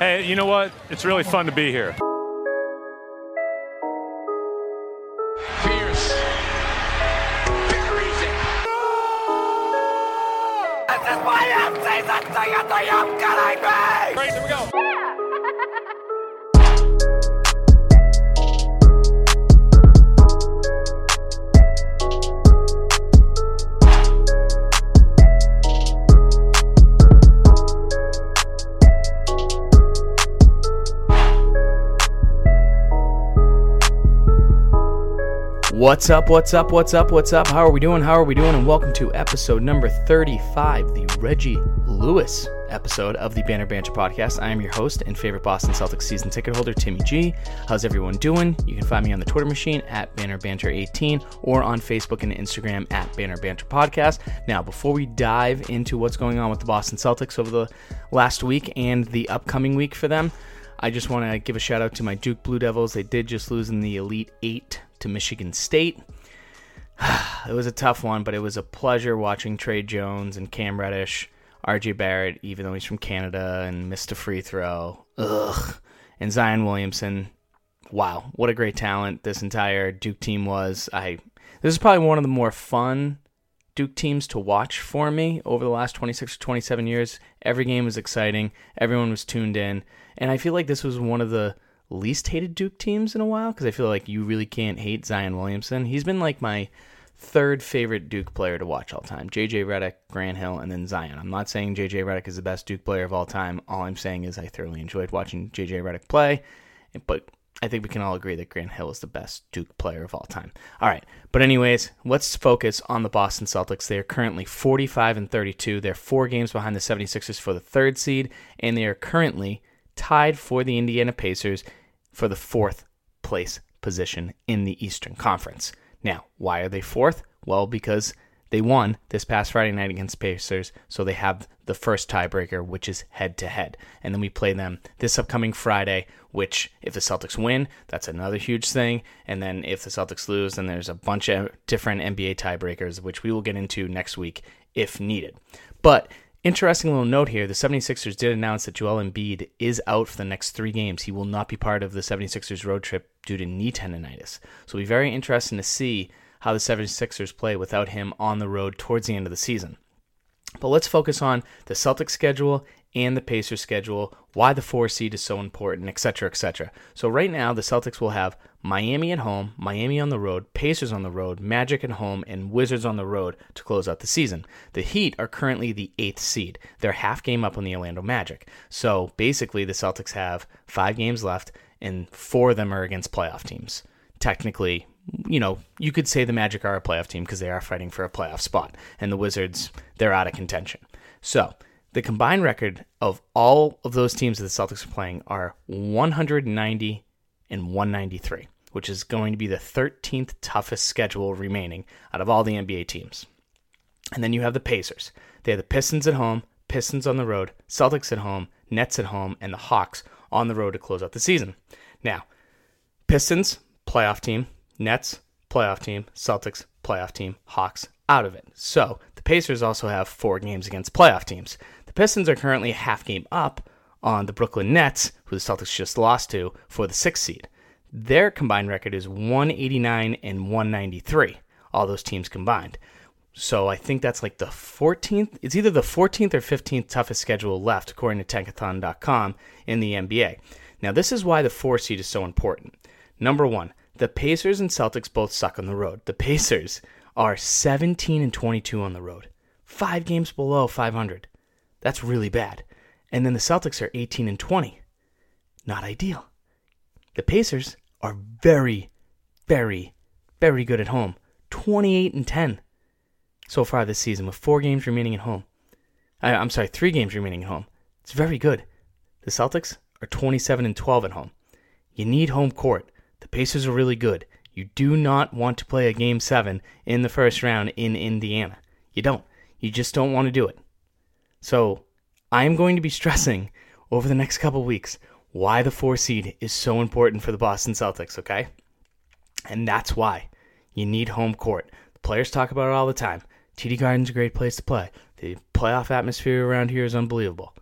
Hey, you know what? It's really fun to be here. Pierce. Buries it. This is my end season ticket to you kidding me? Great, here we go. What's up? What's up? What's up? What's up? How are we doing? How are we doing? And welcome to episode number 35, the Reggie Lewis episode of the Banner Banter podcast. I am your host and favorite Boston Celtics season ticket holder, Timmy G. How's everyone doing? You can find me on the Twitter machine at Banner Banter 18 or on Facebook and Instagram at Banner Banter Podcast. Now, before we dive into what's going on with the Boston Celtics over the last week and the upcoming week for them, I just want to give a shout out to my Duke Blue Devils. They did just lose in the Elite Eight to Michigan State. it was a tough one, but it was a pleasure watching Tre Jones and Cam Reddish, RJ Barrett, even though he's from Canada and missed a free throw. Ugh. And Zion Williamson. Wow, what a great talent this entire Duke team was. I this is probably one of the more fun Duke teams to watch for me over the last 26 or 27 years. Every game was exciting. Everyone was tuned in. And I feel like this was one of the least hated Duke teams in a while because I feel like you really can't hate Zion Williamson. He's been like my third favorite Duke player to watch all time. JJ Redick, Grant Hill, and then Zion. I'm not saying JJ Redick is the best Duke player of all time. All I'm saying is I thoroughly enjoyed watching JJ Redick play, but I think we can all agree that Grant Hill is the best Duke player of all time. All right, but anyways, let's focus on the Boston Celtics. They are currently 45 and 32. They're 4 games behind the 76ers for the 3rd seed and they are currently tied for the Indiana Pacers for the 4th place position in the Eastern Conference. Now, why are they 4th? Well, because they won this past Friday night against Pacers, so they have the first tiebreaker, which is head to head. And then we play them this upcoming Friday, which, if the Celtics win, that's another huge thing. And then if the Celtics lose, then there's a bunch of different NBA tiebreakers, which we will get into next week if needed. But Interesting little note here the 76ers did announce that Joel Embiid is out for the next three games. He will not be part of the 76ers road trip due to knee tendonitis. So it'll be very interesting to see how the 76ers play without him on the road towards the end of the season. But let's focus on the Celtics schedule and the Pacers schedule, why the four seed is so important, etc., etc. So right now, the Celtics will have Miami at home, Miami on the road, Pacers on the road, Magic at home, and Wizards on the road to close out the season. The Heat are currently the eighth seed. They're half game up on the Orlando Magic. So basically, the Celtics have five games left, and four of them are against playoff teams. Technically, you know, you could say the Magic are a playoff team because they are fighting for a playoff spot, and the Wizards, they're out of contention. So, the combined record of all of those teams that the Celtics are playing are 190 and 193, which is going to be the 13th toughest schedule remaining out of all the NBA teams. And then you have the Pacers. They have the Pistons at home, Pistons on the road, Celtics at home, Nets at home, and the Hawks on the road to close out the season. Now, Pistons, playoff team, Nets, playoff team, Celtics, playoff team, Hawks out of it. So the Pacers also have four games against playoff teams. The Pistons are currently half game up on the Brooklyn Nets, who the Celtics just lost to for the sixth seed. Their combined record is 189 and 193, all those teams combined. So I think that's like the 14th, it's either the 14th or 15th toughest schedule left, according to Tankathon.com in the NBA. Now, this is why the four seed is so important. Number one, the Pacers and Celtics both suck on the road. The Pacers are 17 and 22 on the road, five games below 500. That's really bad. And then the Celtics are 18 and 20. Not ideal. The Pacers are very, very, very good at home. 28 and 10 so far this season with four games remaining at home. I, I'm sorry, three games remaining at home. It's very good. The Celtics are 27 and 12 at home. You need home court. The Pacers are really good. You do not want to play a game seven in the first round in Indiana. You don't. You just don't want to do it. So I'm going to be stressing over the next couple weeks why the four seed is so important for the Boston Celtics, okay? And that's why you need home court. The players talk about it all the time. TD Garden's a great place to play. The playoff atmosphere around here is unbelievable.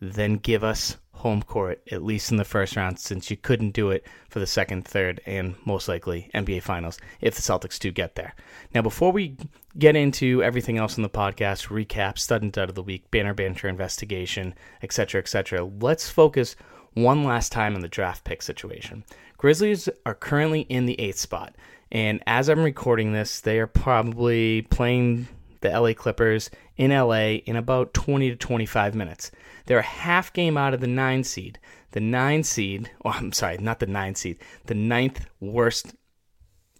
Then give us home court, at least in the first round, since you couldn't do it for the second, third, and most likely NBA Finals if the Celtics do get there. Now, before we get into everything else in the podcast, recap, stud and dud of the week, banner banter investigation, etc., etc., let's focus one last time on the draft pick situation. Grizzlies are currently in the eighth spot, and as I'm recording this, they are probably playing the LA Clippers in LA in about 20 to 25 minutes. They're a half game out of the nine seed. The nine seed, oh, I'm sorry, not the nine seed, the ninth worst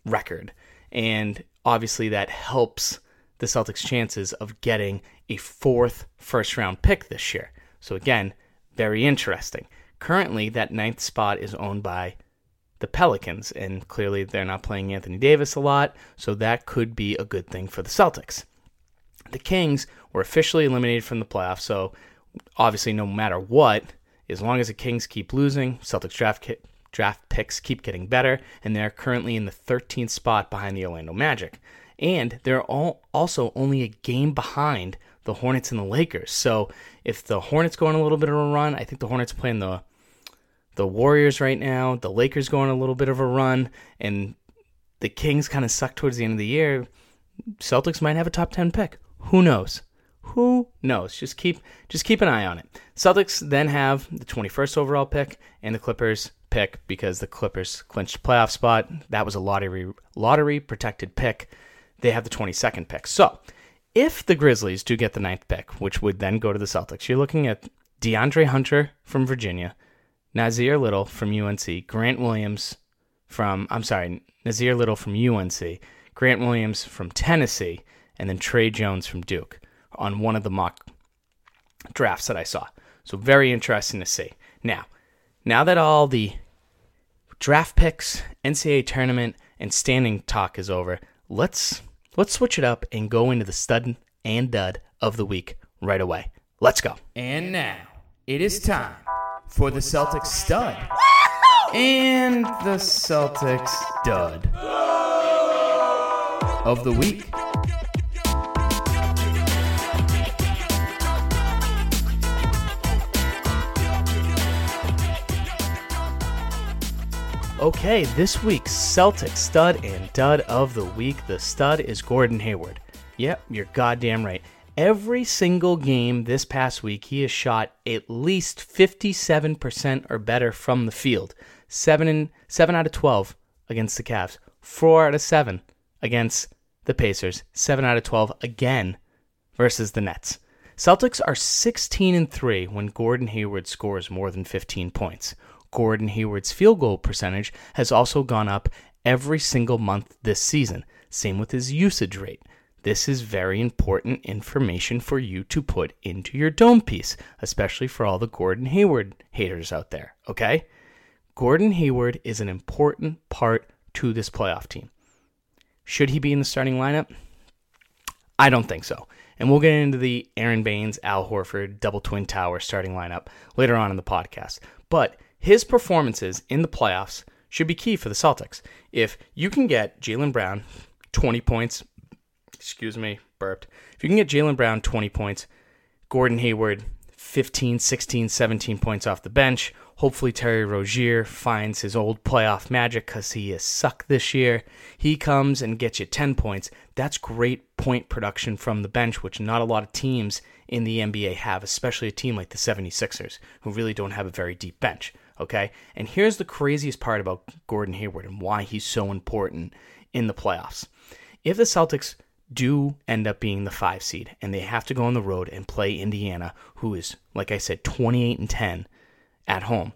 record. And obviously that helps the Celtics' chances of getting a fourth first round pick this year. So again, very interesting. Currently, that ninth spot is owned by the Pelicans, and clearly they're not playing Anthony Davis a lot, so that could be a good thing for the Celtics. The Kings were officially eliminated from the playoffs, so obviously, no matter what, as long as the Kings keep losing, Celtics draft ki- draft picks keep getting better, and they're currently in the 13th spot behind the Orlando Magic. And they're all also only a game behind the Hornets and the Lakers. So if the Hornets go on a little bit of a run, I think the Hornets playing the the Warriors right now, the Lakers going a little bit of a run, and the Kings kind of suck towards the end of the year. Celtics might have a top 10 pick. Who knows? Who knows? Just keep just keep an eye on it. Celtics then have the 21st overall pick and the Clippers pick because the Clippers clinched playoff spot. That was a lottery lottery protected pick. They have the 22nd pick. So, if the Grizzlies do get the ninth pick, which would then go to the Celtics, you're looking at DeAndre Hunter from Virginia, Nassir Little from UNC, Grant Williams from I'm sorry, Nassir Little from UNC, Grant Williams from Tennessee, and then Tre Jones from Duke on one of the mock drafts that I saw. So very interesting to see. Now, now that all the draft picks, NCAA tournament, and standing talk is over, let's let's switch it up and go into the stud and dud of the week right away. Let's go. And now it is time for the Celtics stud and the Celtics dud of the week. Okay, this week's Celtic stud and dud of the week. The stud is Gordon Hayward. Yep, you're goddamn right. Every single game this past week, he has shot at least 57% or better from the field. Seven and seven out of 12 against the Cavs. Four out of seven against the Pacers. Seven out of 12 again versus the Nets. Celtics are 16 and 3 when Gordon Hayward scores more than 15 points. Gordon Hayward's field goal percentage has also gone up every single month this season. Same with his usage rate. This is very important information for you to put into your dome piece, especially for all the Gordon Hayward haters out there, okay? Gordon Hayward is an important part to this playoff team. Should he be in the starting lineup? I don't think so. And we'll get into the Aron Baynes, Al Horford, double twin tower starting lineup later on in the podcast. But his performances in the playoffs should be key for the Celtics. If you can get Jaylen Brown 20 points, excuse me, burped. If you can get Jaylen Brown 20 points, Gordon Hayward 15, 16, 17 points off the bench. Hopefully, Terry Rozier finds his old playoff magic because he has sucked this year. He comes and gets you 10 points. That's great point production from the bench, which not a lot of teams in the NBA have, especially a team like the 76ers, who really don't have a very deep bench. Okay? And here's the craziest part about Gordon Hayward and why he's so important in the playoffs. If the Celtics do end up being the five seed and they have to go on the road and play Indiana, who is, like I said, 28 and 10 at home.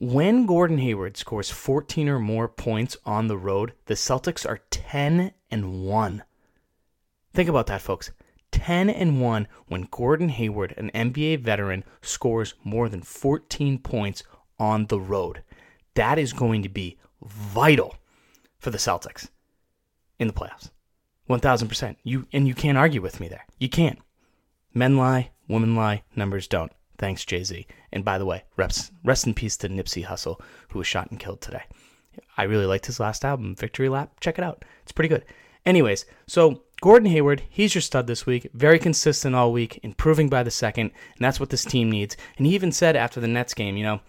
When Gordon Hayward scores 14 or more points on the road, the Celtics are 10 and 1. Think about that, folks. 10 and 1 when Gordon Hayward, an NBA veteran, scores more than 14 points on the road. That is going to be vital for the Celtics in the playoffs. 1000%. You and you can't argue with me there. You can't. Men lie, women lie, numbers don't. Thanks, Jay-Z. And by the way, reps, rest in peace to Nipsey Hussle, who was shot and killed today. I really liked his last album, Victory Lap. Check it out. It's pretty good. Anyways, so Gordon Hayward, he's your stud this week. Very consistent all week, improving by the second, and that's what this team needs. And he even said after the Nets game, you know,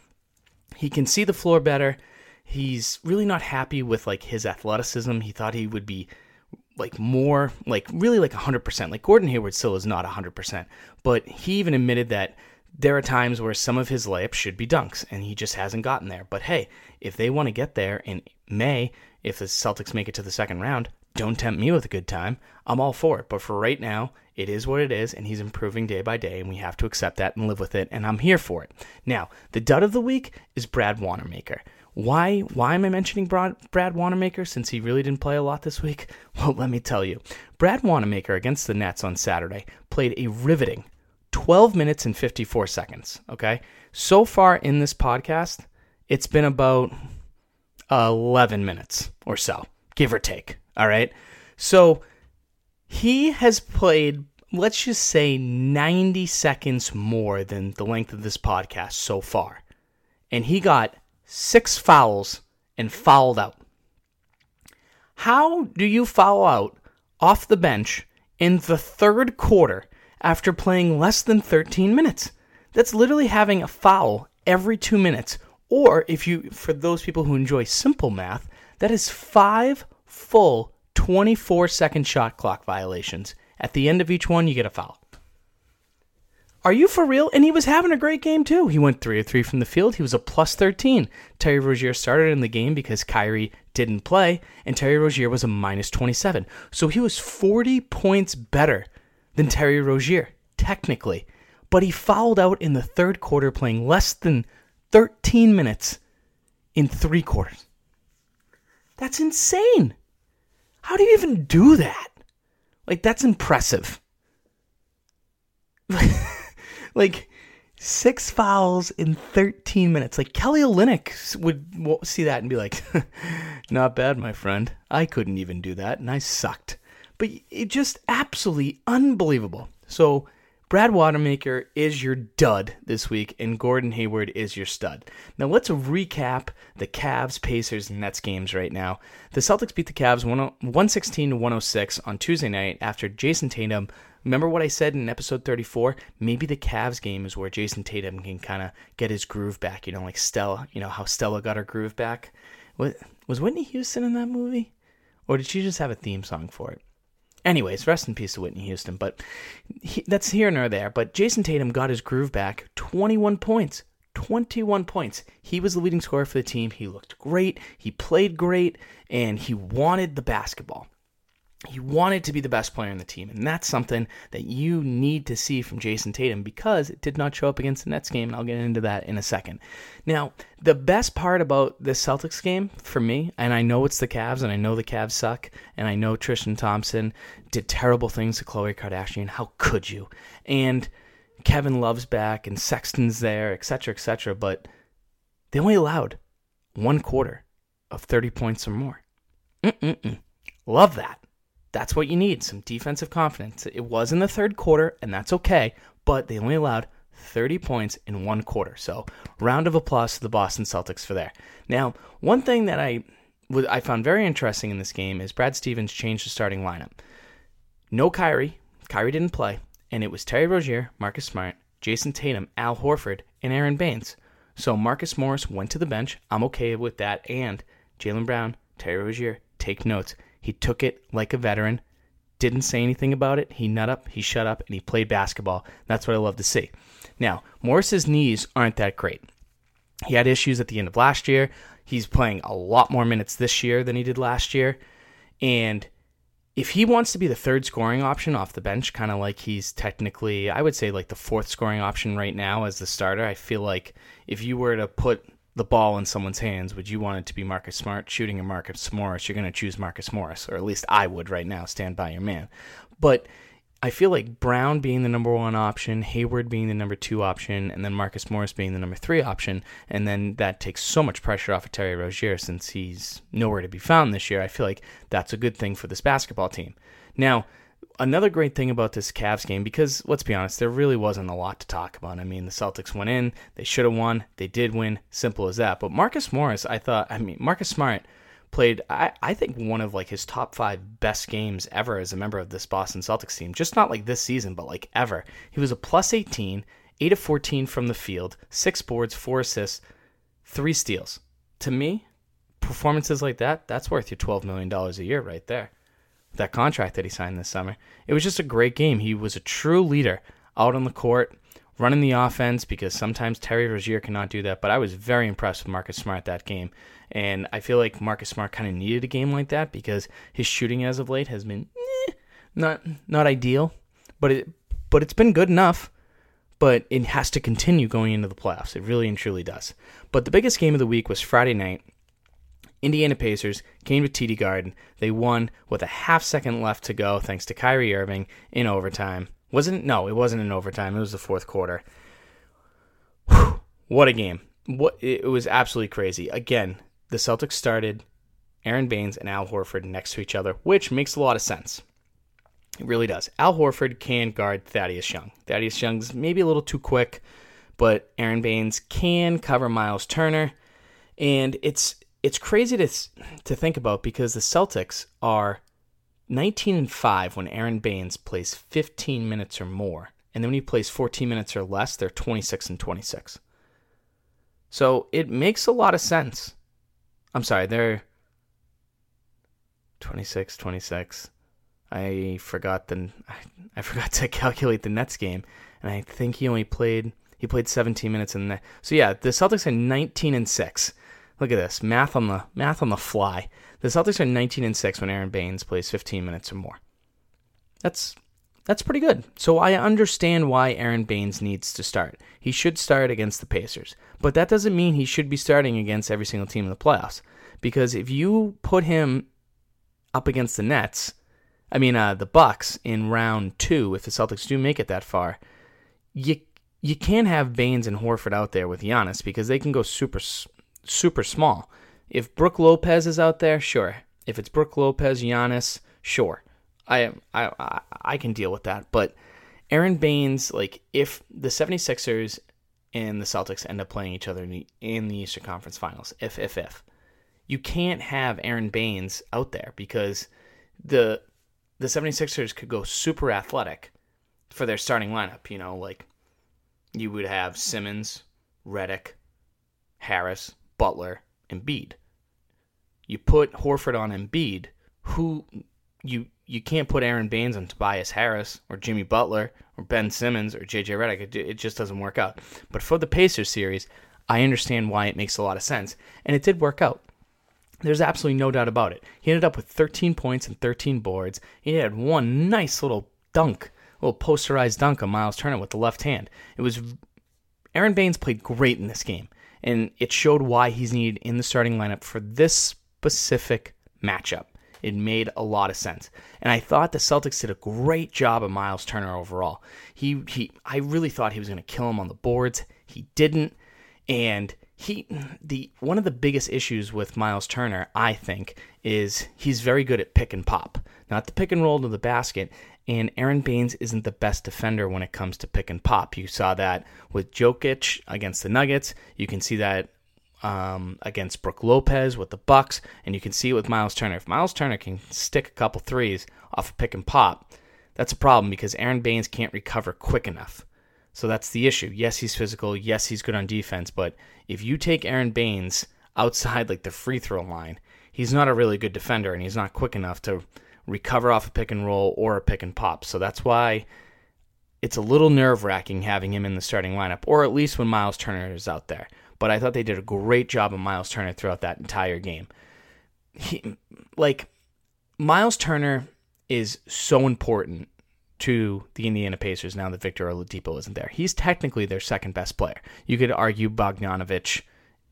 he can see the floor better. He's really not happy with like his athleticism. He thought he would be like more like really like 100%. Like Gordon Hayward still is not 100%, but he even admitted that there are times where some of his layups should be dunks and he just hasn't gotten there. But hey, if they want to get there in May, if the Celtics make it to the second round, don't tempt me with a good time. I'm all for it. But for right now, it is what it is, and he's improving day by day, and we have to accept that and live with it, and I'm here for it. Now, the dud of the week is Brad Wanamaker. Why why am I mentioning Brad, Brad Wanamaker since he really didn't play a lot this week? Well, let me tell you. Brad Wanamaker against the Nets on Saturday played a riveting 12 minutes and 54 seconds, okay? So far in this podcast, it's been about 11 minutes or so, give or take, all right? So he has played, let's just say, 90 seconds more than the length of this podcast so far. And he got six fouls and fouled out. How do you foul out off the bench in the third quarter after playing less than 13 minutes? That's literally having a foul every two minutes. Or if you, for those people who enjoy simple math, that is five full 24 second shot clock violations. At the end of each one, you get a foul. Are you for real? And he was having a great game too. He went three or three from the field. He was a plus 13. Terry Rozier started in the game because Kyrie didn't play, and Terry Rozier was a minus 27. So he was 40 points better than Terry Rozier, technically. But he fouled out in the third quarter, playing less than 13 minutes in three quarters. That's insane. How do you even do that? Like, that's impressive. like, six fouls in 13 minutes. Like, Kelly Olynyk would see that and be like, not bad, my friend. I couldn't even do that, and I sucked. But it just absolutely unbelievable. So, Brad Wanamaker is your dud this week, and Gordon Hayward is your stud. Now let's recap the Cavs, Pacers, and Nets games right now. The Celtics beat the Cavs 116 to 106 on Tuesday night after Jayson Tatum. Remember what I said in episode 34? Maybe the Cavs game is where Jayson Tatum can kind of get his groove back. You know, like Stella. You know how Stella got her groove back. Was Whitney Houston in that movie, or did she just have a theme song for it? Anyways, rest in peace to Whitney Houston, but he, that's here nor there. But Jayson Tatum got his groove back 21 points. 21 points. He was the leading scorer for the team. He looked great. He played great, and he wanted the basketball. He wanted to be the best player in the team, and that's something that you need to see from Jayson Tatum because it did not show up against the Nets game, and I'll get into that in a second. Now, the best part about this Celtics game for me, and I know it's the Cavs, and I know the Cavs suck, and I know Tristan Thompson did terrible things to Khloe Kardashian. How could you? And Kevin Love's back, and Sexton's there, etc., etc., but they only allowed one quarter of 30 points or more. Mm-mm-mm. Love that. That's what you need some defensive confidence. It was in the third quarter, and that's okay, but they only allowed 30 points in one quarter. So, round of applause to the Boston Celtics for there. Now, one thing that I I found very interesting in this game is Brad Stevens changed the starting lineup. No Kyrie, Kyrie didn't play, and it was Terry Rozier, Marcus Smart, Jayson Tatum, Al Horford, and Aron Baynes. So Marcus Morris went to the bench. I'm okay with that. And Jaylen Brown, Terry Rozier, take notes. He took it like a veteran, didn't say anything about it. He nut up, he shut up, and he played basketball. That's what I love to see. Now, Morris's knees aren't that great. He had issues at the end of last year. He's playing a lot more minutes this year than he did last year. And if he wants to be the third scoring option off the bench, kind of like he's technically, I would say, like the fourth scoring option right now as the starter, I feel like if you were to put the ball in someone's hands, would you want it to be Marcus Smart shooting a Marcus Morris? You're going to choose Marcus Morris, or at least I would right now. Stand by your man. But I feel like Brown being the number one option, Hayward being the number two option, and then Marcus Morris being the number three option, and then that takes so much pressure off of Terry Rozier since he's nowhere to be found this year. I feel like that's a good thing for this basketball team. Now, another great thing about this Cavs game, because let's be honest, there really wasn't a lot to talk about. I mean, the Celtics went in, they should have won, they did win, simple as that. But Marcus Morris, I thought, I mean, Marcus Smart played I, I think one of like his top five best games ever as a member of this Boston Celtics team. Just not like this season, but like ever. He was a plus 18, 8 of 14 from the field, six boards, four assists, three steals. To me, performances like that, that's worth your $12 million a year right there. That contract that he signed this summer. It was just a great game. He was a true leader out on the court, running the offense because sometimes Terry Rozier cannot do that. But I was very impressed with Marcus Smart that game. And I feel like Marcus Smart kind of needed a game like that because his shooting as of late has been eh, not not ideal, but it but it's been good enough. But it has to continue going into the playoffs. It really and truly does. But the biggest game of the week was Friday night. Indiana Pacers came to TD Garden. They won with a half second left to go, thanks to Kyrie Irving in overtime. Wasn't no, it wasn't in overtime. It was the fourth quarter. Whew, what a game! What it was absolutely crazy. Again, the Celtics started Aron Baynes and Al Horford next to each other, which makes a lot of sense. It really does. Al Horford can guard Thaddeus Young. Thaddeus Young's maybe a little too quick, but Aron Baynes can cover Miles Turner, and it's it's crazy to to think about because the Celtics are 19 and 5 when Aron Baynes plays 15 minutes or more. And then when he plays 14 minutes or less, they're 26 and 26. So it makes a lot of sense. I'm sorry, they're 26, 26. I forgot the I forgot to calculate the Nets game, and I think he only played he played 17 minutes in the. So yeah, the Celtics are 19 and six. Look at this math on the math on the fly. The Celtics are 19 and 6 when Aron Baynes plays 15 minutes or more. That's that's pretty good. So I understand why Aron Baynes needs to start. He should start against the Pacers, but that doesn't mean he should be starting against every single team in the playoffs. Because if you put him up against the Nets, I mean uh, the Bucks in round two, if the Celtics do make it that far, you you can't have Baynes and Horford out there with Giannis because they can go super super small. If Brook Lopez is out there, sure. If it's Brook Lopez, Giannis, sure. I I I can deal with that. But Aron Baynes, like if the 76ers and the Celtics end up playing each other in the, in the Eastern Conference Finals, if if if you can't have Aron Baynes out there because the the 76ers could go super athletic for their starting lineup, you know, like you would have Simmons, Redick, Harris, Butler, Embiid. You put Horford on Embiid, who you you can't put Aron Baynes on Tobias Harris or Jimmy Butler or Ben Simmons or JJ Redick. It, it just doesn't work out. But for the Pacers series, I understand why it makes a lot of sense, and it did work out. There's absolutely no doubt about it. He ended up with 13 points and 13 boards. He had one nice little dunk, little posterized dunk on Miles Turner with the left hand. It was Aron Baynes played great in this game and it showed why he's needed in the starting lineup for this specific matchup. It made a lot of sense. And I thought the Celtics did a great job of Miles Turner overall. He he I really thought he was going to kill him on the boards. He didn't. And he the one of the biggest issues with Miles Turner, I think, is he's very good at pick and pop. Not the pick and roll to the basket, and Aron Baynes isn't the best defender when it comes to pick and pop. You saw that with Jokic against the Nuggets. You can see that um, against Brook Lopez with the Bucks, and you can see it with Miles Turner. If Miles Turner can stick a couple threes off a pick and pop, that's a problem because Aron Baynes can't recover quick enough. So that's the issue. Yes, he's physical. Yes, he's good on defense. But if you take Aron Baynes outside like the free throw line, he's not a really good defender, and he's not quick enough to recover off a pick and roll or a pick and pop. So that's why it's a little nerve wracking having him in the starting lineup, or at least when Miles Turner is out there. But I thought they did a great job of Miles Turner throughout that entire game. He, like, Miles Turner is so important to the Indiana Pacers now that Victor Oladipo isn't there. He's technically their second best player. You could argue Bogdanovich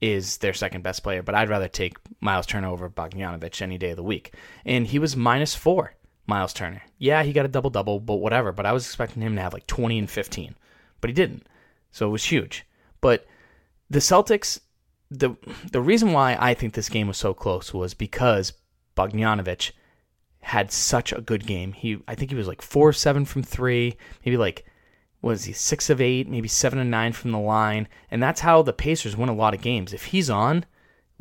is their second best player, but I'd rather take Miles Turner over Bogdanovich any day of the week. And he was minus four, Miles Turner. Yeah, he got a double double, but whatever. But I was expecting him to have like 20 and 15, but he didn't. So it was huge. But the Celtics, the the reason why I think this game was so close was because Bogdanovich had such a good game. He I think he was like four seven from three, maybe like was he six of eight, maybe seven and nine from the line, and that's how the Pacers win a lot of games. If he's on,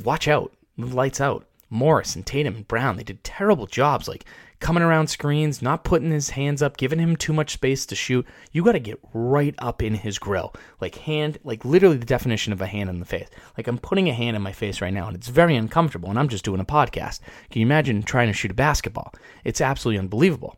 watch out, lights out. Morris and Tatum and Brown, they did terrible jobs, like coming around screens, not putting his hands up, giving him too much space to shoot. You got to get right up in his grill, like hand, like literally the definition of a hand in the face. Like I'm putting a hand in my face right now, and it's very uncomfortable, and I'm just doing a podcast. Can you imagine trying to shoot a basketball? It's absolutely unbelievable.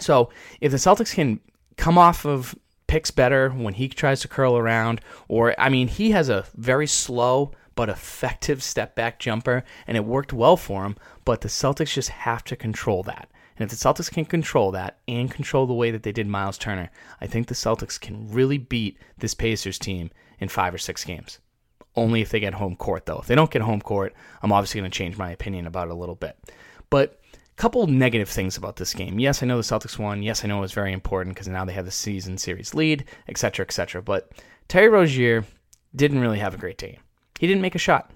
So if the Celtics can come off of picks better when he tries to curl around, or I mean, he has a very slow but effective step back jumper, and it worked well for him. But the Celtics just have to control that. And if the Celtics can control that and control the way that they did Miles Turner, I think the Celtics can really beat this Pacers team in five or six games. Only if they get home court, though. If they don't get home court, I'm obviously going to change my opinion about it a little bit. But couple negative things about this game. Yes, I know the Celtics won. Yes, I know it was very important because now they have the season series lead, etc., etc. But Terry Rozier didn't really have a great game. He didn't make a shot.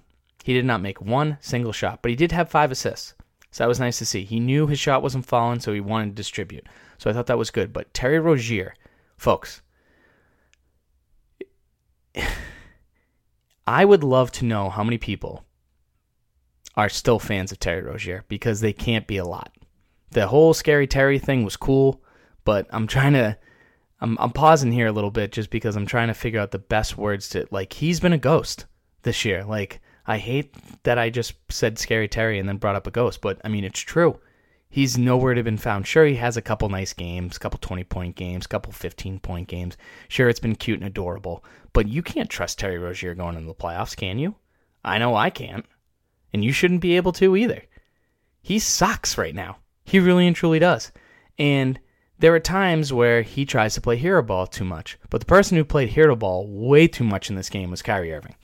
He did not make one single shot, but he did have five assists. So that was nice to see. He knew his shot wasn't falling, so he wanted to distribute. So I thought that was good. But Terry Rozier, folks, I would love to know how many people are still fans of Terry Rozier because they can't be a lot. The whole scary Terry thing was cool, but I'm trying to I'm I'm pausing here a little bit just because I'm trying to figure out the best words to like he's been a ghost this year. Like I hate that I just said scary Terry and then brought up a ghost, but I mean it's true. He's nowhere to been found. Sure, he has a couple nice games, couple 20 point games, couple 15 point games. Sure, it's been cute and adorable, but you can't trust Terry Rozier going into the playoffs, can you? I know I can't. And you shouldn't be able to either. He sucks right now. He really and truly does. And there are times where he tries to play hero ball too much. But the person who played hero ball way too much in this game was Kyrie Irving,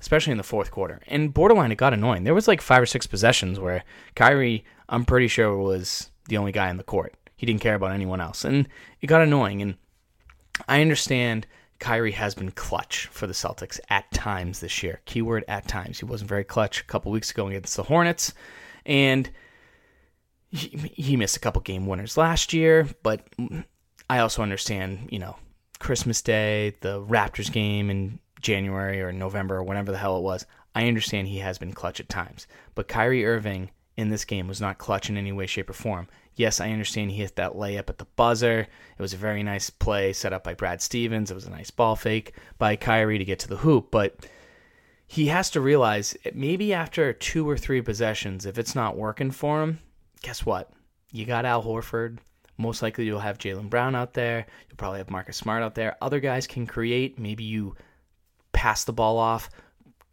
especially in the fourth quarter. And borderline, it got annoying. There was like five or six possessions where Kyrie, I'm pretty sure, was the only guy in the court. He didn't care about anyone else. And it got annoying. And I understand Kyrie has been clutch for the Celtics at times this year. Keyword at times. He wasn't very clutch a couple weeks ago against the Hornets. And he, he missed a couple game winners last year, but I also understand, you know, Christmas Day, the Raptors game in January or November or whenever the hell it was. I understand he has been clutch at times, but Kyrie Irving in this game was not clutch in any way, shape, or form. Yes, I understand he hit that layup at the buzzer. It was a very nice play set up by Brad Stevens. It was a nice ball fake by Kyrie to get to the hoop, but he has to realize maybe after two or three possessions, if it's not working for him, guess what? You got Al Horford. Most likely you'll have Jaylen Brown out there. You'll probably have Marcus Smart out there. Other guys can create. Maybe you pass the ball off,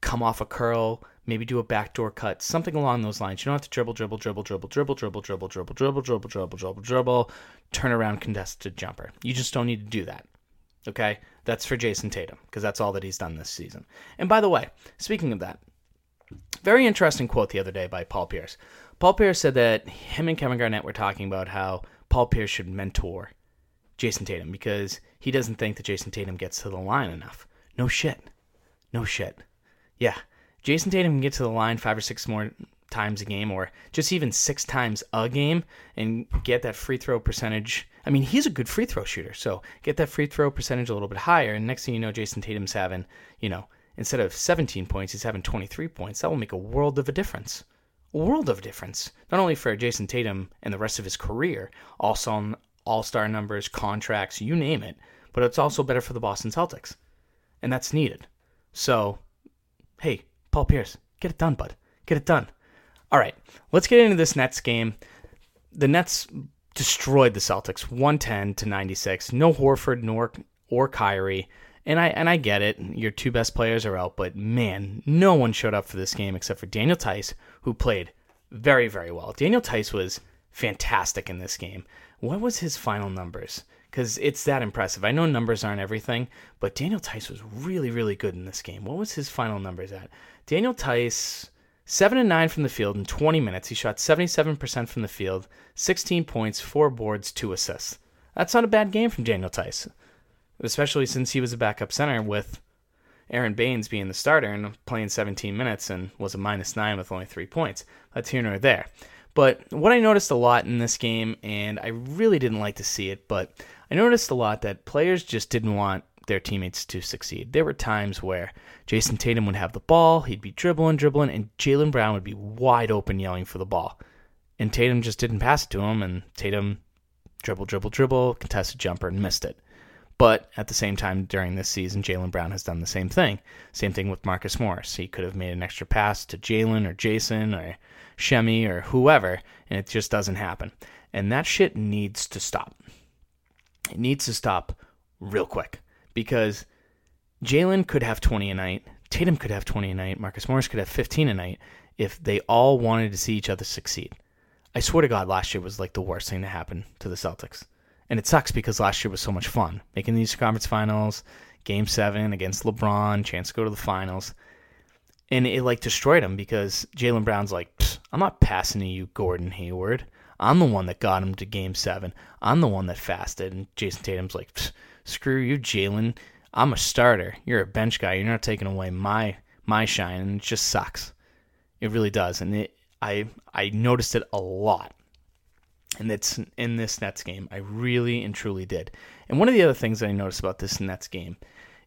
come off a curl, maybe do a backdoor cut, something along those lines. You don't have to dribble, dribble, dribble, dribble, dribble, dribble, dribble, dribble, dribble, dribble, dribble, dribble, dribble, turn around contested jumper. You just don't need to do that. Okay? That's for Jayson Tatum because that's all that he's done this season. And by the way, speaking of that, very interesting quote the other day by Paul Pierce. Paul Pierce said that him and Kevin Garnett were talking about how Paul Pierce should mentor Jayson Tatum because he doesn't think that Jayson Tatum gets to the line enough. No shit. No shit. Yeah. Jayson Tatum can get to the line five or six more times a game or just even six times a game and get that free throw percentage. I mean, he's a good free throw shooter, so get that free throw percentage a little bit higher. And next thing you know, Jayson Tatum's having, you know, instead of 17 points, he's having 23 points. That will make a world of a difference A world of difference, not only for Jayson Tatum and the rest of his career, also on all star numbers, contracts, you name it, but it's also better for the Boston Celtics. And that's needed. So, hey, Paul Pierce, get it done, bud. Get it done. All right, let's get into this Nets game. The Nets destroyed the Celtics 110 to 96. No Horford nor or Kyrie. And I and I get it. Your two best players are out, but man, no one showed up for this game except for Daniel Theis, who played very very well. Daniel Theis was fantastic in this game. What was his final numbers? Because it's that impressive. I know numbers aren't everything, but Daniel Theis was really really good in this game. What was his final numbers at? Daniel Theis, 7 and 9 from the field in 20 minutes. He shot 77% from the field, 16 points, 4 boards, 2 assists. That's not a bad game from Daniel Theis, especially since he was a backup center with Aron Baynes being the starter and playing 17 minutes and was a minus nine with only three points. That's here nor there. But what I noticed a lot in this game, and I really didn't like to see it, but I noticed a lot that players just didn't want their teammates to succeed. There were times where Jayson Tatum would have the ball, he'd be dribbling, dribbling, and Jaylen Brown would be wide open yelling for the ball. And Tatum just didn't pass it to him, and Tatum dribble, dribble, dribble, contested jumper, and missed it. But at the same time, during this season, Jaylen Brown has done the same thing. Same thing with Marcus Morris. He could have made an extra pass to Jaylen or Jayson or Semi or whoever, and it just doesn't happen. And that shit needs to stop. It needs to stop real quick because Jaylen could have 20 a night, Tatum could have 20 a night, Marcus Morris could have 15 a night if they all wanted to see each other succeed. I swear to God, last year was like the worst thing to happen to the Celtics. And it sucks because last year was so much fun. Making the Eastern Conference Finals, Game 7 against LeBron, chance to go to the finals. And it like destroyed them because Jaylen Brown's like, I'm not passing to you, Gordon Hayward. I'm the one that got him to Game 7. I'm the one that fasted. And Jayson Tatum's like, screw you, Jaylen. I'm a starter. You're a bench guy. You're not taking away my my shine, and it just sucks. It really does, and it I I noticed it a lot and it's in this Nets game. I really and truly did. And one of the other things that I noticed about this Nets game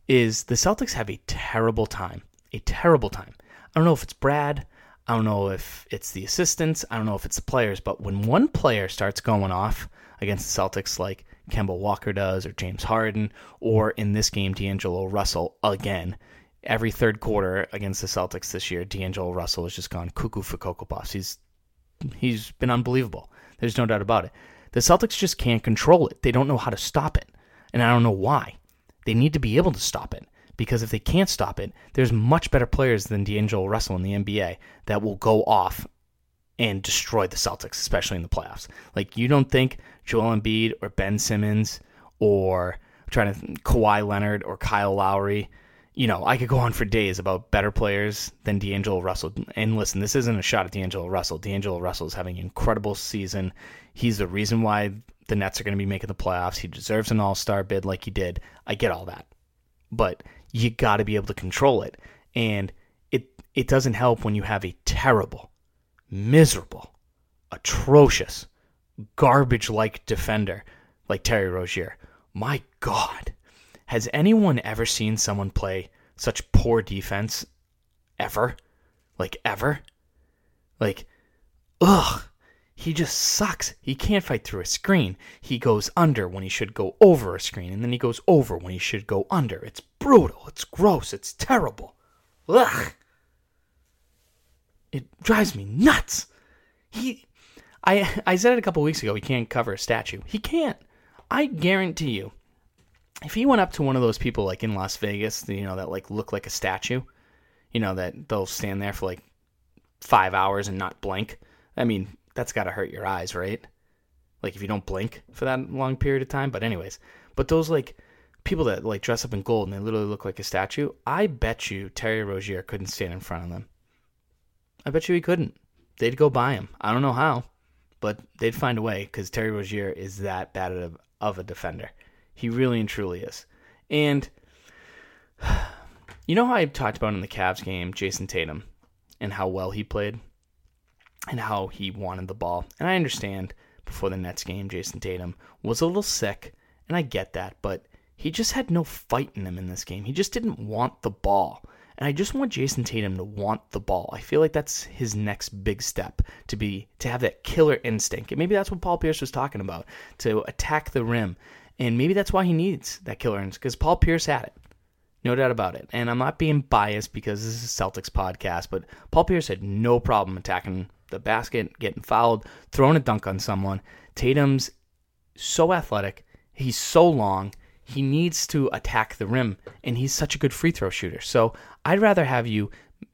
is the Celtics have a terrible time. A terrible time. I don't know if it's Brad. I don't know if it's the assistants. I don't know if it's the players. But when one player starts going off against the Celtics, like Kemba Walker does, or James Harden, or in this game, D'Angelo Russell again, every third quarter against the Celtics this year, D'Angelo Russell has just gone cuckoo for Cocoa Puffs. He's he's been unbelievable. There's no doubt about it. The Celtics just can't control it. They don't know how to stop it. And I don't know why. They need to be able to stop it. Because if they can't stop it, there's much better players than D'Angelo Russell in the NBA that will go off and destroy the Celtics, especially in the playoffs. Like you don't think Joel Embiid or Ben Simmons or I'm trying to Kawhi Leonard or Kyle Lowry you know, I could go on for days about better players than D'Angelo Russell. And listen, this isn't a shot at D'Angelo Russell. D'Angelo Russell is having an incredible season. He's the reason why the Nets are going to be making the playoffs. He deserves an all star bid like he did. I get all that. But you got to be able to control it. And it, it doesn't help when you have a terrible, miserable, atrocious, garbage like defender like Terry Rozier. My God has anyone ever seen someone play such poor defense ever? Like, ever? Like, ugh. He just sucks. He can't fight through a screen. He goes under when he should go over a screen, and then he goes over when he should go under. It's brutal. It's gross. It's terrible. Ugh. It drives me nuts. He I I said it a couple weeks ago, he can't cover a statue. He can't. I guarantee you, if he went up to one of those people like in Las Vegas, you know, that like look like a statue, you know, that they'll stand there for like five hours and not blink. I mean, that's got to hurt your eyes, right? Like if you don't blink for that long period of time. But anyways, but those like people that like dress up in gold and they literally look like a statue, I bet you Terry Rozier couldn't stand in front of them. I bet you he couldn't. They'd go by him. I don't know how, but they'd find a way because Terry Rozier is that bad of, of a defender. He really and truly is. And you know how I talked about in the Cavs game, Jayson Tatum, and how well he played, and how he wanted the ball. And I understand before the Nets game, Jayson Tatum was a little sick, and I get that, but he just had no fight in him in this game. He just didn't want the ball. And I just want Jayson Tatum to want the ball. I feel like that's his next big step to be to have that killer instinct. And maybe that's what Paul Pierce was talking about, to attack the rim and maybe that's why he needs that killer instinct because Paul Pierce had it. No doubt about it. And I'm not being biased because this is Celtics podcast, but Paul Pierce had no problem attacking the basket, getting fouled, throwing a dunk on someone. Tatum's so athletic. He's so long. He needs to attack the rim, and he's such a good free throw shooter. So I'd rather have you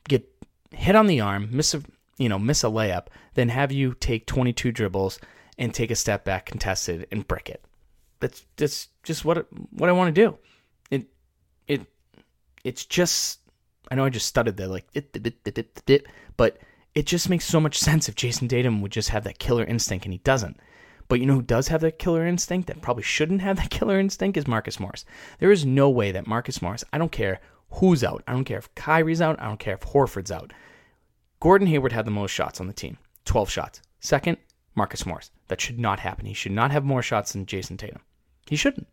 get hit on the arm, miss a you know miss a layup, than have you take 22 dribbles and take a step back contested and brick it. That's that's just what what I want to do. It it it's just I know I just stuttered there like it, it, it, but it just makes so much sense if Jayson Tatum would just have that killer instinct and he doesn't. But you know who does have that killer instinct that probably shouldn't have that killer instinct is Marcus Morris. There is no way that Marcus Morris, I don't care who's out. I don't care if Kyrie's out. I don't care if Horford's out. Gordon Hayward had the most shots on the team 12 shots. Second, Marcus Morris. That should not happen. He should not have more shots than Jayson Tatum. He shouldn't.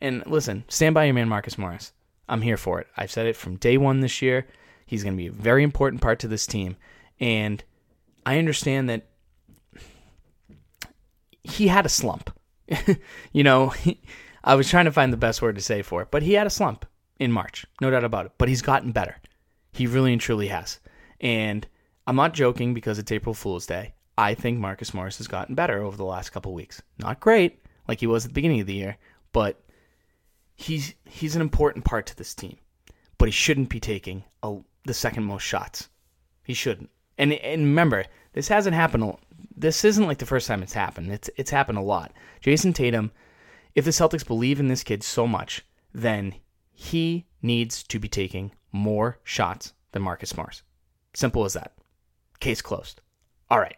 And listen, stand by your man, Marcus Morris. I'm here for it. I've said it from day one this year. He's going to be a very important part to this team. And I understand that he had a slump. you know, I was trying to find the best word to say for it, but he had a slump in March, no doubt about it. But he's gotten better. He really and truly has. And I'm not joking because it's April Fool's Day. I think Marcus Morris has gotten better over the last couple weeks. Not great like he was at the beginning of the year, but he's he's an important part to this team. But he shouldn't be taking a, the second most shots. He shouldn't. And and remember, this hasn't happened. This isn't like the first time it's happened. It's it's happened a lot. Jayson Tatum, if the Celtics believe in this kid so much, then he needs to be taking more shots than Marcus Morris. Simple as that. Case closed. All right,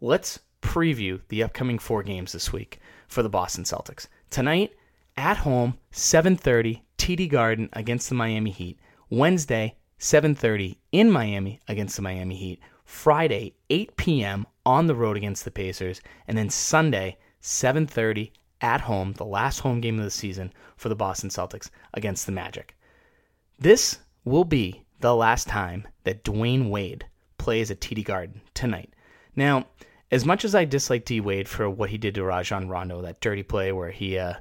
let's preview the upcoming four games this week for the Boston Celtics. Tonight, at home, 7:30, TD Garden against the Miami Heat. Wednesday, 7:30 in Miami against the Miami Heat. Friday, 8 p.m. on the road against the Pacers, and then Sunday, 7:30 at home, the last home game of the season for the Boston Celtics against the Magic. This will be the last time that Dwyane Wade plays at TD Garden tonight. Now, as much as I dislike D Wade for what he did to Rajon Rondo, that dirty play where he uh,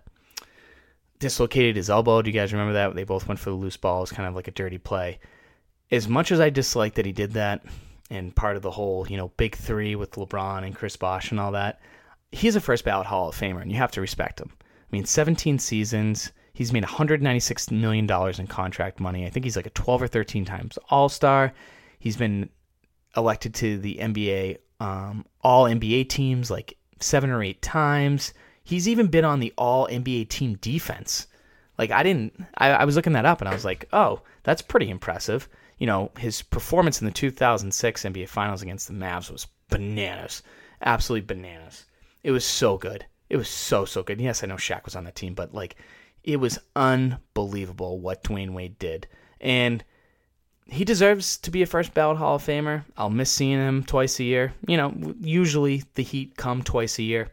dislocated his elbow, do you guys remember that? They both went for the loose ball. It was kind of like a dirty play. As much as I dislike that he did that, and part of the whole, you know, big three with LeBron and Chris Bosh and all that, he's a first ballot Hall of Famer, and you have to respect him. I mean, 17 seasons. He's made 196 million dollars in contract money. I think he's like a 12 or 13 times All Star. He's been elected to the NBA um, All NBA teams like seven or eight times. He's even been on the All NBA team defense. Like I didn't, I, I was looking that up and I was like, oh, that's pretty impressive. You know, his performance in the 2006 NBA Finals against the Mavs was bananas, absolutely bananas. It was so good. It was so so good. Yes, I know Shaq was on the team, but like, it was unbelievable what Dwyane Wade did, and he deserves to be a first ballot Hall of Famer. I'll miss seeing him twice a year. You know, usually the Heat come twice a year,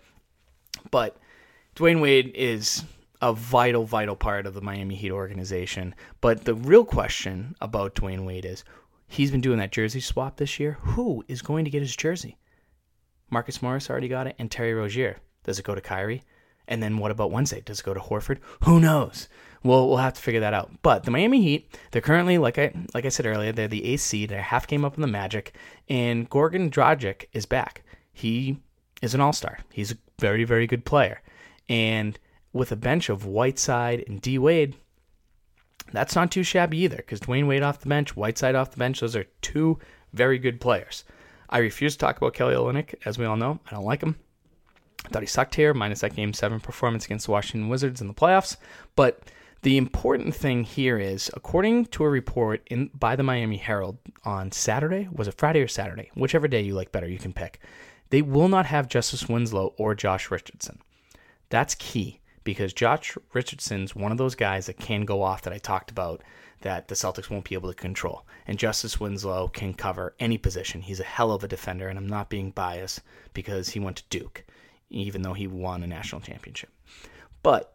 but Dwyane Wade is a vital, vital part of the Miami Heat organization. But the real question about Dwyane Wade is he's been doing that jersey swap this year. Who is going to get his jersey? Marcus Morris already got it, and Terry Rozier. Does it go to Kyrie? And then what about Wednesday? Does it go to Horford? Who knows? We'll we'll have to figure that out. But the Miami Heat, they're currently like I like I said earlier, they're the seed. They're half game up on the Magic, and Goran Dragic is back. He is an all star. He's a very very good player, and with a bench of Whiteside and D Wade, that's not too shabby either. Because Dwyane Wade off the bench, Whiteside off the bench, those are two very good players. I refuse to talk about Kelly Olynyk, as we all know. I don't like him. I thought he sucked here, minus that game seven performance against the Washington Wizards in the playoffs. But the important thing here is, according to a report in by the Miami Herald on Saturday, was it Friday or Saturday? Whichever day you like better, you can pick. They will not have Justice Winslow or Josh Richardson. That's key because Josh Richardson's one of those guys that can go off that I talked about that the Celtics won't be able to control. And Justice Winslow can cover any position. He's a hell of a defender, and I'm not being biased because he went to Duke, even though he won a national championship. But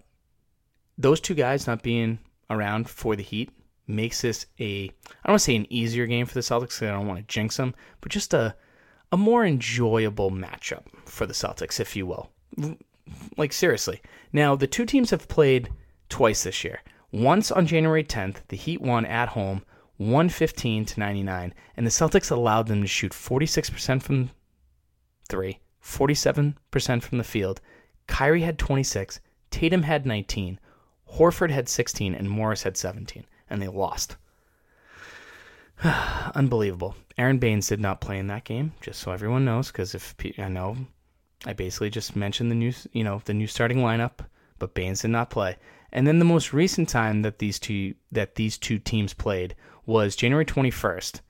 those two guys not being around for the Heat makes this a I don't want to say an easier game for the Celtics. because I don't want to jinx them, but just a a more enjoyable matchup for the Celtics, if you will. Like seriously. Now the two teams have played twice this year. Once on January 10th, the Heat won at home 115 to 99, and the Celtics allowed them to shoot 46% from 3, 47% from the field. Kyrie had 26, Tatum had 19, Horford had 16, and Morris had 17, and they lost. Unbelievable. Aron Baynes did not play in that game, just so everyone knows, because if I know, I basically just mentioned the new, you know, the new starting lineup, but Baynes did not play. And then the most recent time that these two that these two teams played was January 21st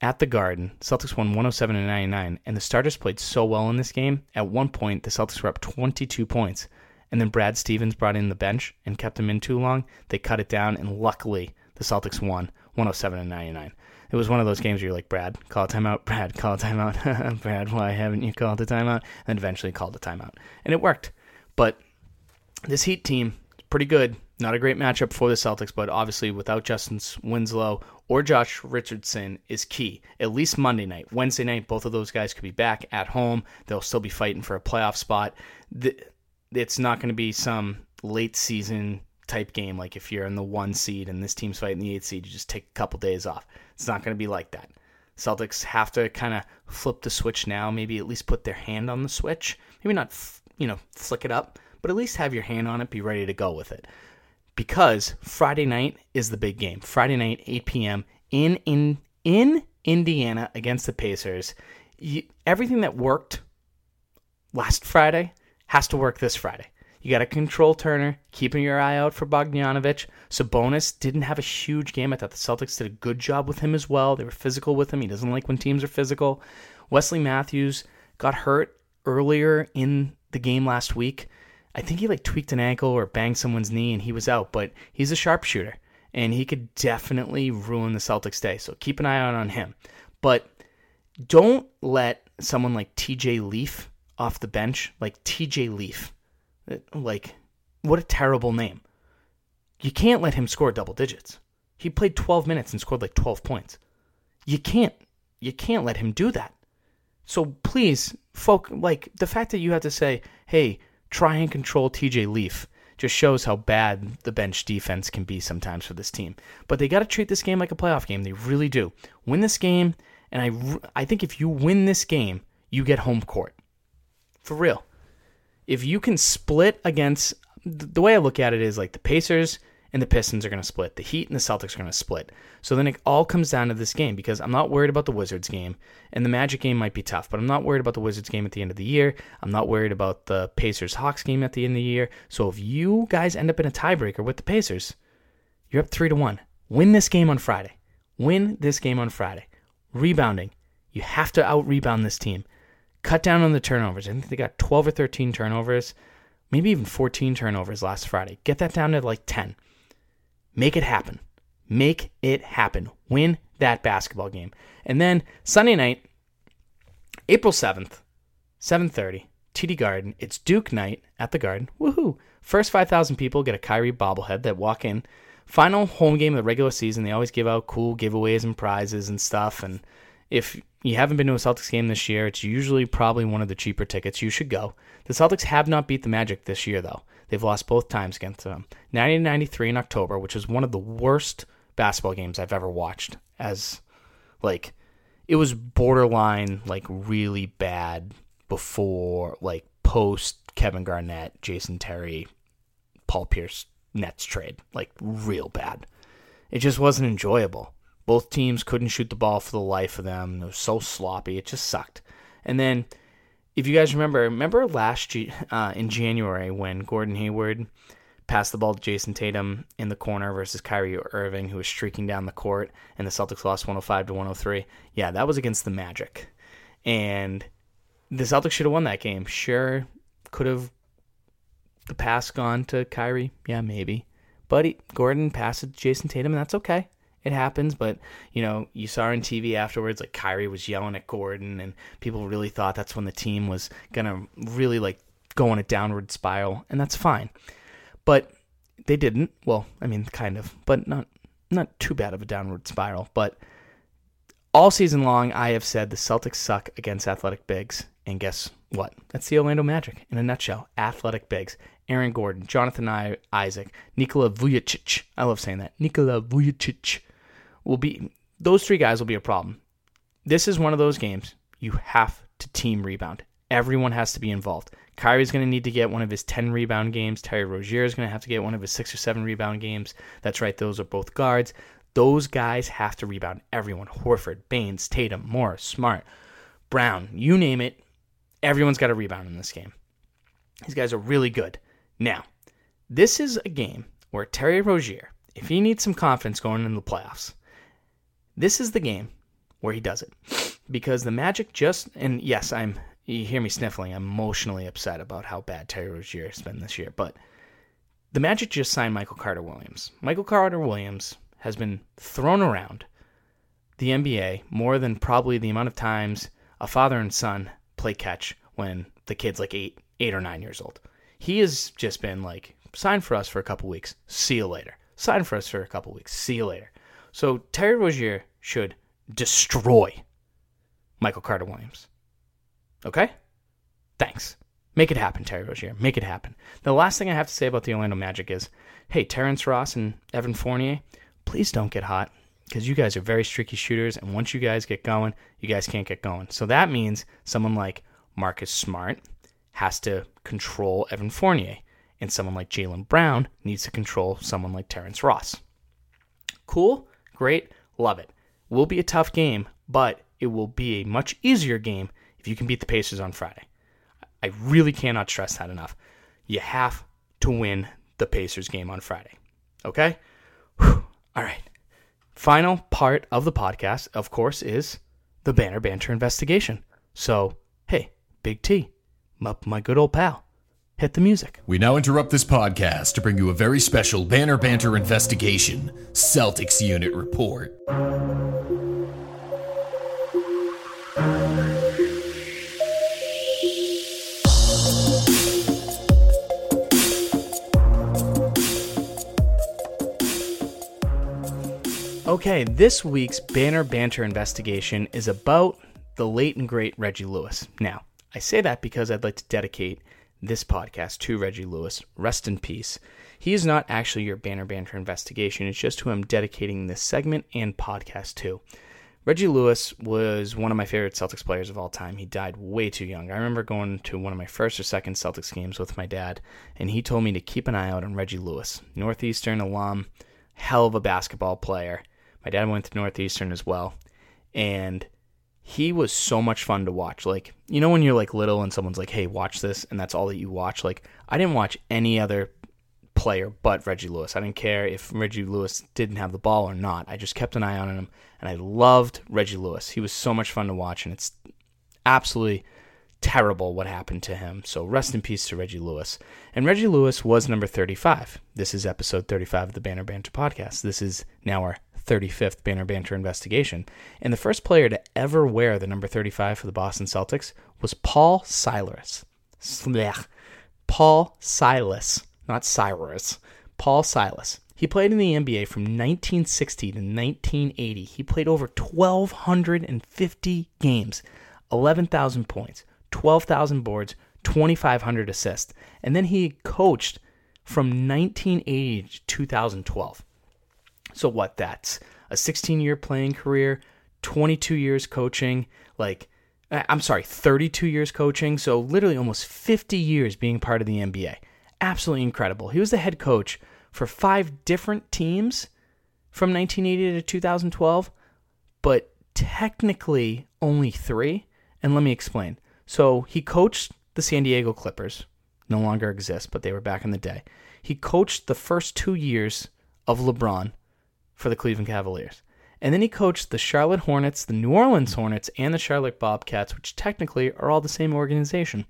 at the Garden. Celtics won 107 to 99, and the starters played so well in this game. At one point, the Celtics were up 22 points, and then Brad Stevens brought in the bench and kept them in too long. They cut it down, and luckily, the Celtics won 107 to 99. It was one of those games where you're like, Brad, call a timeout. Brad, call a timeout. Brad, why haven't you called a timeout? And eventually called a timeout, and it worked. But this Heat team pretty good. Not a great matchup for the Celtics, but obviously without Justin Winslow or Josh Richardson is key. At least Monday night. Wednesday night, both of those guys could be back at home. They'll still be fighting for a playoff spot. It's not going to be some late season type game like if you're in the one seed and this team's fighting the eight seed, you just take a couple days off. It's not going to be like that. Celtics have to kind of flip the switch now, maybe at least put their hand on the switch. Maybe not, you know, flick it up, but at least have your hand on it, be ready to go with it. Because Friday night is the big game. Friday night, 8 p.m. in in in Indiana against the Pacers. You, everything that worked last Friday has to work this Friday. You got to control Turner, keeping your eye out for Bogdanovich. Sabonis didn't have a huge game. I thought the Celtics did a good job with him as well. They were physical with him. He doesn't like when teams are physical. Wesley Matthews got hurt earlier in the game last week. I think he like tweaked an ankle or banged someone's knee and he was out, but he's a sharpshooter and he could definitely ruin the Celtics' day. So keep an eye out on him. But don't let someone like TJ Leaf off the bench, like TJ Leaf, like what a terrible name. You can't let him score double digits. He played 12 minutes and scored like 12 points. You can't you can't let him do that. So please, folk like the fact that you have to say, "Hey, try and control TJ Leaf." just shows how bad the bench defense can be sometimes for this team. But they got to treat this game like a playoff game. They really do. Win this game, and I, I think if you win this game, you get home court. For real. If you can split against, the way I look at it is like the Pacers and the Pistons are going to split. The Heat and the Celtics are going to split. So then it all comes down to this game because I'm not worried about the Wizards game, and the Magic game might be tough, but I'm not worried about the Wizards game at the end of the year. I'm not worried about the Pacers Hawks game at the end of the year. So if you guys end up in a tiebreaker with the Pacers, you're up three to one. Win this game on Friday. Win this game on Friday. Rebounding. You have to out rebound this team. Cut down on the turnovers. I think they got 12 or 13 turnovers, maybe even 14 turnovers last Friday. Get that down to like 10. Make it happen. Make it happen. Win that basketball game. And then Sunday night, April 7th, 7:30, TD Garden. It's Duke night at the Garden. Woohoo. First 5,000 people get a Kyrie bobblehead that walk in. Final home game of the regular season. They always give out cool giveaways and prizes and stuff and if you haven't been to a Celtics game this year, it's usually probably one of the cheaper tickets. You should go. The Celtics have not beat the Magic this year, though. They've lost both times against them. 1993 in October, which was one of the worst basketball games I've ever watched. As, like, it was borderline, like, really bad before, like, post Kevin Garnett, Jason Terry, Paul Pierce Nets trade. Like, real bad. It just wasn't enjoyable. Both teams couldn't shoot the ball for the life of them. It was so sloppy. It just sucked. And then, if you guys remember, remember last uh, in January when Gordon Hayward passed the ball to Jayson Tatum in the corner versus Kyrie Irving, who was streaking down the court, and the Celtics lost 105 to 103. Yeah, that was against the Magic, and the Celtics should have won that game. Sure, could have the pass gone to Kyrie? Yeah, maybe. But he, Gordon passed it to Jayson Tatum, and that's okay it happens, but you know, you saw on TV afterwards, like Kyrie was yelling at Gordon, and people really thought that's when the team was gonna really like go on a downward spiral, and that's fine. But they didn't. Well, I mean, kind of, but not not too bad of a downward spiral. But all season long, I have said the Celtics suck against athletic bigs, and guess what? That's the Orlando Magic in a nutshell. Athletic bigs. Aaron Gordon, Jonathan Isaac, Nikola Vucevic. I love saying that. Nikola Vucevic will be those three guys will be a problem. This is one of those games you have to team rebound. Everyone has to be involved. Kyrie's going to need to get one of his 10 rebound games. Terry Rozier is going to have to get one of his 6 or 7 rebound games. That's right, those are both guards. Those guys have to rebound. Everyone. Horford, Baynes, Tatum, Morris, Smart, Brown, you name it. Everyone's got a rebound in this game. These guys are really good. Now, this is a game where Terry Rozier, if he needs some confidence going into the playoffs, this is the game where he does it. Because the Magic just, and yes, I'm, you hear me sniffling, I'm emotionally upset about how bad Terry Rozier has been this year, but the Magic just signed Michael Carter Williams. Michael Carter Williams has been thrown around the NBA more than probably the amount of times a father and son play catch when the kid's like eight, eight or nine years old. He has just been like sign for us for a couple weeks. See you later. Sign for us for a couple weeks. See you later. So Terry Rozier should destroy Michael Carter Williams. Okay? Thanks. Make it happen, Terry Rozier. Make it happen. The last thing I have to say about the Orlando Magic is hey, Terrence Ross and Evan Fournier, please don't get hot because you guys are very streaky shooters. And once you guys get going, you guys can't get going. So that means someone like Marcus Smart has to control Evan Fournier. And someone like Jaylen Brown needs to control someone like Terrence Ross. Cool, great, love it. Will be a tough game, but it will be a much easier game if you can beat the Pacers on Friday. I really cannot stress that enough. You have to win the Pacers game on Friday. Okay? Whew. All right. Final part of the podcast, of course, is the Banner Banter investigation. So, hey, Big T, my, my good old pal, hit the music. We now interrupt this podcast to bring you a very special Banner Banter investigation Celtics Unit Report. Okay, this week's Banner Banter investigation is about the late and great Reggie Lewis. Now, I say that because I'd like to dedicate this podcast to Reggie Lewis. Rest in peace. He is not actually your Banner Banter investigation, it's just who I'm dedicating this segment and podcast to. Reggie Lewis was one of my favorite Celtics players of all time. He died way too young. I remember going to one of my first or second Celtics games with my dad, and he told me to keep an eye out on Reggie Lewis, Northeastern alum, hell of a basketball player. My dad went to Northeastern as well, and he was so much fun to watch. Like, you know, when you're like little and someone's like, hey, watch this, and that's all that you watch? Like, I didn't watch any other player but Reggie Lewis. I didn't care if Reggie Lewis didn't have the ball or not. I just kept an eye on him, and I loved Reggie Lewis. He was so much fun to watch, and it's absolutely terrible what happened to him. So rest in peace to Reggie Lewis. And Reggie Lewis was number 35. This is episode 35 of the Banner Banter podcast. This is now our 35th Banner Banter investigation. And the first player to ever wear the number 35 for the Boston Celtics was Paul Silas. Paul Silas, not Cyrus. Paul Silas. He played in the NBA from 1960 to 1980. He played over 1,250 games, 11,000 points, 12,000 boards, 2,500 assists. And then he coached from 1980 to 2012. So what? That's a 16 year playing career, 22 years coaching, like uh, I'm sorry, 32 years coaching. So literally almost 50 years being part of the NBA. Absolutely incredible. He was the head coach for five different teams from 1980 to 2012, but technically only three. And let me explain. So he coached the San Diego Clippers, no longer exist, but they were back in the day. He coached the first two years of LeBron for the Cleveland Cavaliers. And then he coached the Charlotte Hornets, the New Orleans Hornets, and the Charlotte Bobcats, which technically are all the same organization.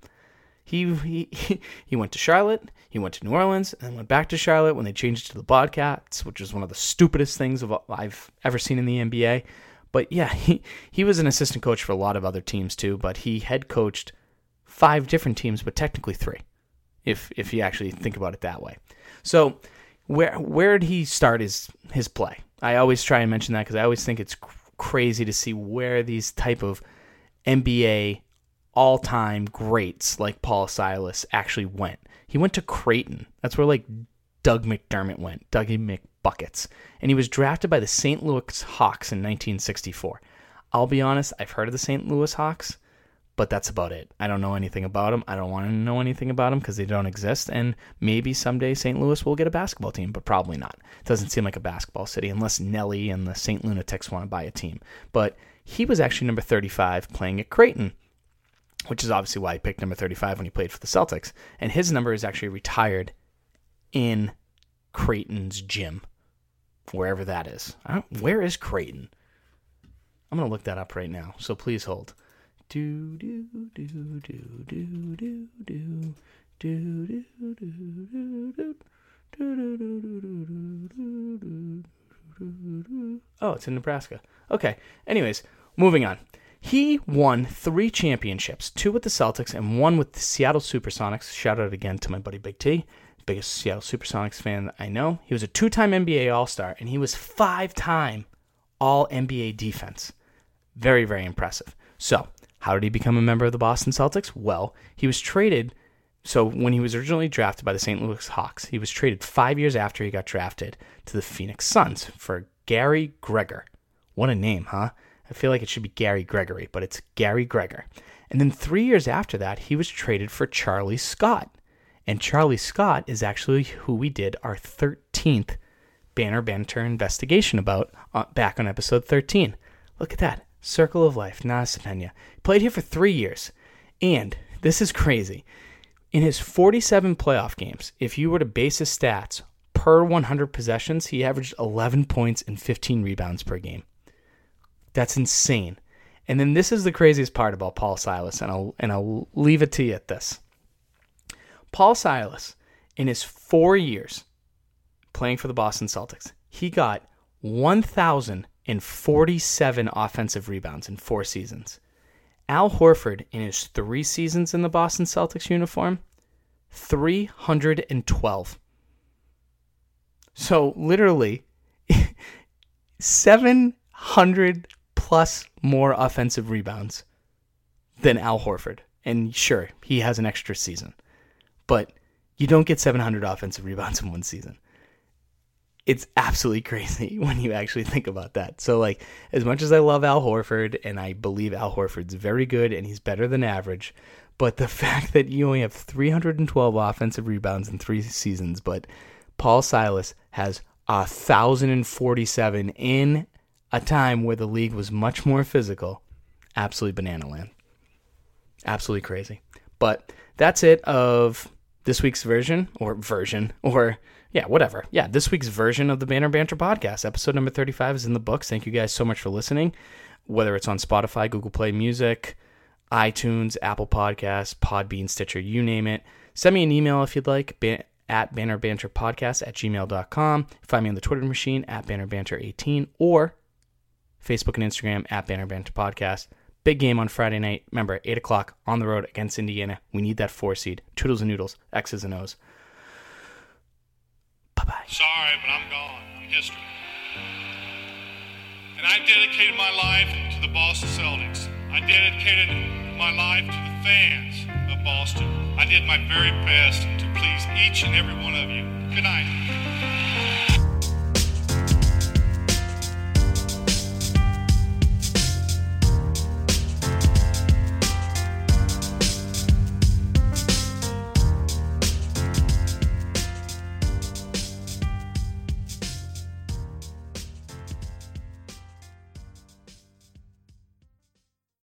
He, he he went to Charlotte, he went to New Orleans, and then went back to Charlotte when they changed it to the Bobcats, which is one of the stupidest things of, I've ever seen in the NBA. But yeah, he, he was an assistant coach for a lot of other teams too, but he head coached five different teams, but technically three, if if you actually think about it that way. So where where did he start his his play? I always try and mention that because I always think it's cr- crazy to see where these type of NBA all time greats like Paul Silas actually went. He went to Creighton. That's where like Doug McDermott went, Dougie McBuckets, and he was drafted by the St. Louis Hawks in 1964. I'll be honest, I've heard of the St. Louis Hawks, but that's about it. I don't know anything about them. I don't want to know anything about them because they don't exist. And maybe someday St. Louis will get a basketball team, but probably not. It doesn't seem like a basketball city unless Nelly and the St. Lunatics want to buy a team. But he was actually number 35 playing at Creighton, which is obviously why he picked number 35 when he played for the Celtics. And his number is actually retired in Creighton's gym, wherever that is. where is Creighton? I'm going to look that up right now, so please hold. Do do do do do do do do do do do do Oh, it's in Nebraska. Okay. Anyways, moving on. He won three championships, two with the Celtics and one with the Seattle Supersonics. Shout out again to my buddy Big T. biggest Seattle Supersonics fan I know. He was a two time NBA All Star, and he was five time All NBA defense. Very, very impressive. So, how did he become a member of the Boston Celtics? Well, he was traded. So, when he was originally drafted by the St. Louis Hawks, he was traded five years after he got drafted to the Phoenix Suns for Gary Gregor. What a name, huh? I feel like it should be Gary Gregory, but it's Gary Gregor. And then three years after that, he was traded for Charlie Scott. And Charlie Scott is actually who we did our 13th Banner Banter investigation about uh, back on episode 13. Look at that. Circle of Life, Naz Sepenya. Played here for three years. And this is crazy. In his 47 playoff games, if you were to base his stats per 100 possessions, he averaged 11 points and 15 rebounds per game. That's insane. And then this is the craziest part about Paul Silas, and I'll and I'll leave it to you at this. Paul Silas, in his four years playing for the Boston Celtics, he got 1,047 offensive rebounds in four seasons. Al Horford, in his three seasons in the Boston Celtics uniform, 312. So literally, 700 plus more offensive rebounds than Al Horford. And sure, he has an extra season, but you don't get 700 offensive rebounds in one season. It's absolutely crazy when you actually think about that. So, like, as much as I love Al Horford and I believe Al Horford's very good and he's better than average, but the fact that you only have 312 offensive rebounds in three seasons, but Paul Silas has 1,047 in a time where the league was much more physical. Absolutely banana land. Absolutely crazy. But that's it of this week's version, or version, or yeah, whatever. Yeah, this week's version of the Banner Banter podcast. Episode number 35 is in the books. Thank you guys so much for listening. Whether it's on Spotify, Google Play Music, iTunes, Apple Podcasts, Podbean, Stitcher, you name it. Send me an email if you'd like, ban- at bannerbanterpodcast at gmail.com. Find me on the Twitter machine at bannerbanter18 or Facebook and Instagram at Banner Banter Podcast. Big game on Friday night. Remember, 8 o'clock on the road against Indiana. We need that four seed. Toodles and noodles, X's and O's. Bye bye. Sorry, but I'm gone. I'm history. And I dedicated my life to the Boston Celtics. I dedicated my life to the fans of Boston. I did my very best to please each and every one of you. Good night.